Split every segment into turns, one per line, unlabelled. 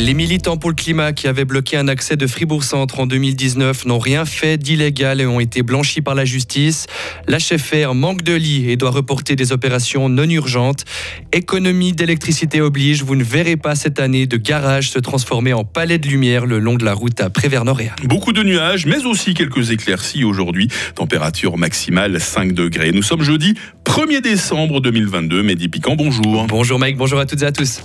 Les militants pour le climat qui avaient bloqué un accès de Fribourg-Centre en 2019 n'ont rien fait d'illégal et ont été blanchis par la justice. L'HFR manque de lits et doit reporter des opérations non urgentes. Économie d'électricité oblige, vous ne verrez pas cette année de garage se transformer en palais de lumière le long de la route à Prévert-Noréa.
Beaucoup de nuages, mais aussi quelques éclaircies aujourd'hui. Température maximale 5 degrés. Nous sommes jeudi 1er décembre 2022. Mehdi Piquant, bonjour.
Bonjour Mike, bonjour à toutes et à tous.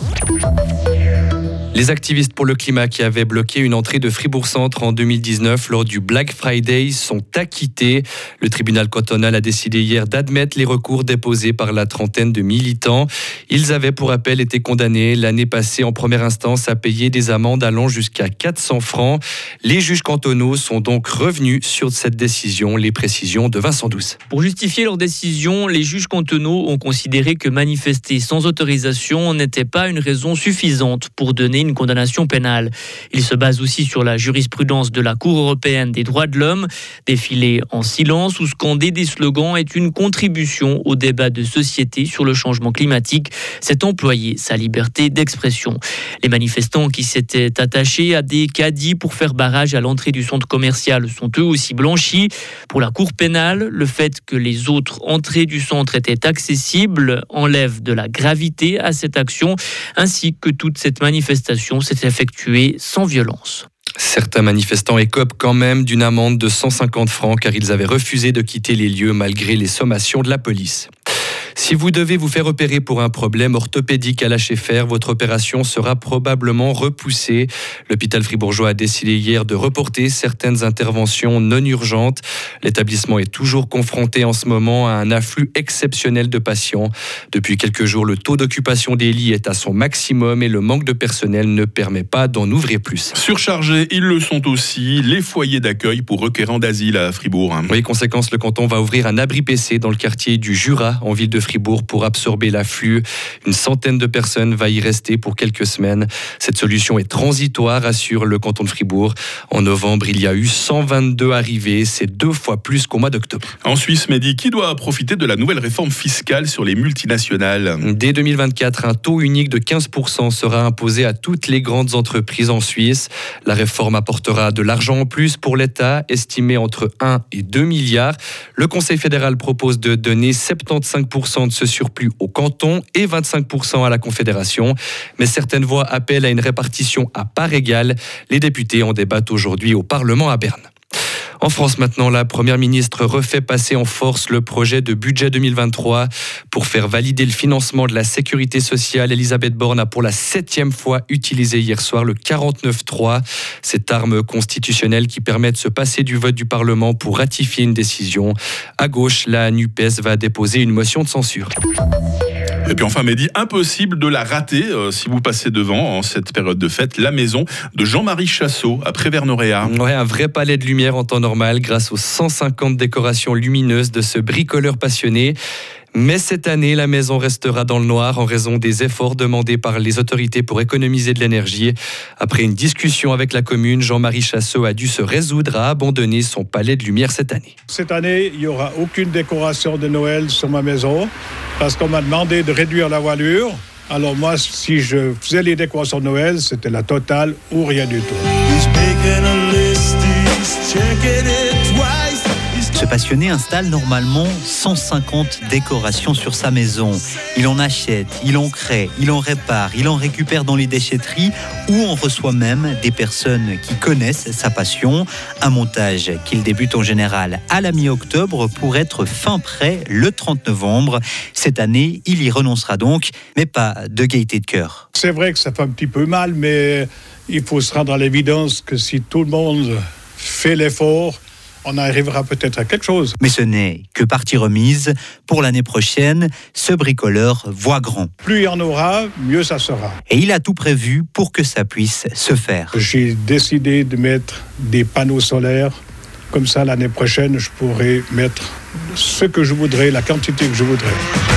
Les activistes pour le climat qui avaient bloqué une entrée de Fribourg-Centre en 2019 lors du Black Friday sont acquittés. Le tribunal cantonal a décidé hier d'admettre les recours déposés par la trentaine de militants. Ils avaient pour rappel été condamnés l'année passée en première instance à payer des amendes allant jusqu'à 400 francs. Les juges cantonaux sont donc revenus sur cette décision. Les précisions de Vincent Douce.
Pour justifier leur décision, les juges cantonaux ont considéré que manifester sans autorisation n'était pas une raison suffisante pour donner une condamnation pénale. Il se base aussi sur la jurisprudence de la Cour européenne des droits de l'homme. Défiler en silence ou scander des slogans est une contribution au débat de société sur le changement climatique. C'est employer sa liberté d'expression. Les manifestants qui s'étaient attachés à des caddies pour faire barrage à l'entrée du centre commercial sont eux aussi blanchis. Pour la Cour pénale, le fait que les autres entrées du centre étaient accessibles enlève de la gravité à cette action, ainsi que toute cette manifestation s'est effectuée sans violence.
Certains manifestants écopent quand même d'une amende de 150 francs car ils avaient refusé de quitter les lieux malgré les sommations de la police. Si vous devez vous faire opérer pour un problème orthopédique à lâcher faire, votre opération sera probablement repoussée. L'hôpital fribourgeois a décidé hier de reporter certaines interventions non urgentes. L'établissement est toujours confronté en ce moment à un afflux exceptionnel de patients. Depuis quelques jours, le taux d'occupation des lits est à son maximum et le manque de personnel ne permet pas d'en ouvrir plus.
Surchargés, ils le sont aussi, les foyers d'accueil pour requérants d'asile à Fribourg.
Oui, conséquence, le canton va ouvrir un abri PC dans le quartier du Jura, en ville de Fribourg pour absorber l'afflux. Une centaine de personnes va y rester pour quelques semaines. Cette solution est transitoire, assure le canton de Fribourg. En novembre, il y a eu 122 arrivées. C'est deux fois plus qu'au mois d'octobre.
En Suisse, Mehdi, qui doit profiter de la nouvelle réforme fiscale sur les multinationales?
Dès 2024, un taux unique de 15% sera imposé à toutes les grandes entreprises en Suisse. La réforme apportera de l'argent en plus pour l'État, estimé entre 1 et 2 milliards. Le Conseil fédéral propose de donner 75% de ce surplus au canton et 25% à la Confédération. Mais certaines voix appellent à une répartition à part égale. Les députés en débattent aujourd'hui au Parlement à Berne. En France maintenant, la Première ministre refait passer en force le projet de budget 2023 pour faire valider le financement de la sécurité sociale. Elisabeth Borne a pour la septième fois utilisé hier soir le 49.3, cette arme constitutionnelle qui permet de se passer du vote du Parlement pour ratifier une décision. À gauche, la NUPES va déposer une motion de censure.
Et puis enfin, Mehdi, impossible de la rater euh, si vous passez devant en cette période de fête, la maison de Jean-Marie Chassot à Prévert-Noréa.
Ouais, un vrai palais de lumière en temps normal grâce aux 150 décorations lumineuses de ce bricoleur passionné. Mais cette année, la maison restera dans le noir en raison des efforts demandés par les autorités pour économiser de l'énergie. Après une discussion avec la commune, Jean-Marie Chassot a dû se résoudre à abandonner son palais de lumière cette année.
Cette année, il n'y aura aucune décoration de Noël sur ma maison parce qu'on m'a demandé de réduire la voilure. Alors moi, si je faisais les décorations de Noël, c'était la totale ou rien du tout.
Ce passionné installe normalement 150 décorations sur sa maison. Il en achète, il en crée, il en répare, il en récupère dans les déchetteries ou on reçoit même des personnes qui connaissent sa passion. Un montage qu'il débute en général à la mi-octobre pour être fin prêt le 30 novembre. Cette année, il y renoncera donc, mais pas de gaieté de cœur.
C'est vrai que ça fait un petit peu mal, mais il faut se rendre à l'évidence que si tout le monde fait l'effort, on arrivera peut-être à quelque chose.
Mais ce n'est que partie remise. Pour l'année prochaine, ce bricoleur voit grand.
Plus il y en aura, mieux ça sera.
Et il a tout prévu pour que ça puisse se faire.
J'ai décidé de mettre des panneaux solaires. Comme ça, l'année prochaine, je pourrai mettre ce que je voudrais, la quantité que je voudrais.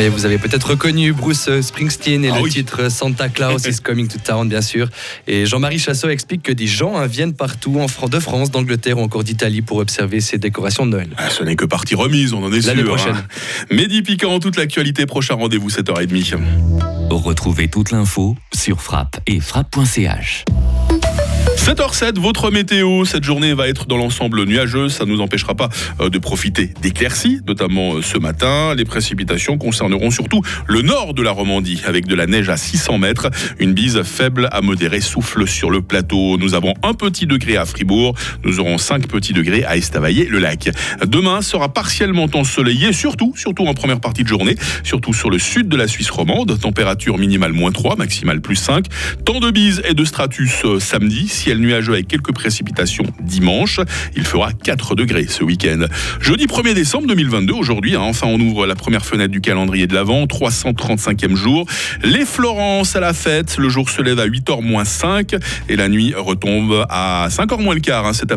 Mais vous avez peut-être reconnu Bruce Springsteen et
Ah
le
oui.
titre Santa Claus is Coming to Town, bien sûr. Et Jean-Marie Chassot explique que des gens hein, viennent partout en Fran- de France, d'Angleterre ou encore d'Italie pour observer ces décorations de Noël.
Ah, ce n'est que partie remise, on en est sûr.
L'année prochaine.
hein. Mehdi Piquant, toute l'actualité, prochain rendez-vous 7h30.
Retrouvez toute l'info sur frappe et frappe.ch.
7h07, votre météo. Cette journée va être dans l'ensemble nuageuse. Ça ne nous empêchera pas euh, de profiter d'éclaircies, notamment euh, ce matin. Les précipitations concerneront surtout le nord de la Romandie, avec de la neige à 600 mètres. Une bise faible à modérée souffle sur le plateau. Nous avons un petit degré à Fribourg. Nous aurons 5 petits degrés à Estavayer-le-Lac. Demain sera partiellement ensoleillé, surtout, surtout en première partie de journée, surtout sur le sud de la Suisse romande. Température minimale moins 3, maximale plus 5. Temps de bise et de stratus euh, samedi. Ciel nuageux avec quelques précipitations dimanche. Il fera 4 degrés ce week-end. Jeudi 1er décembre 2022, aujourd'hui, hein, enfin on ouvre la première fenêtre du calendrier de l'Avent, 335e jour. Les Florences à la fête, le jour se lève à 8h moins 5 et la nuit retombe à 5h moins le quart hein, cet après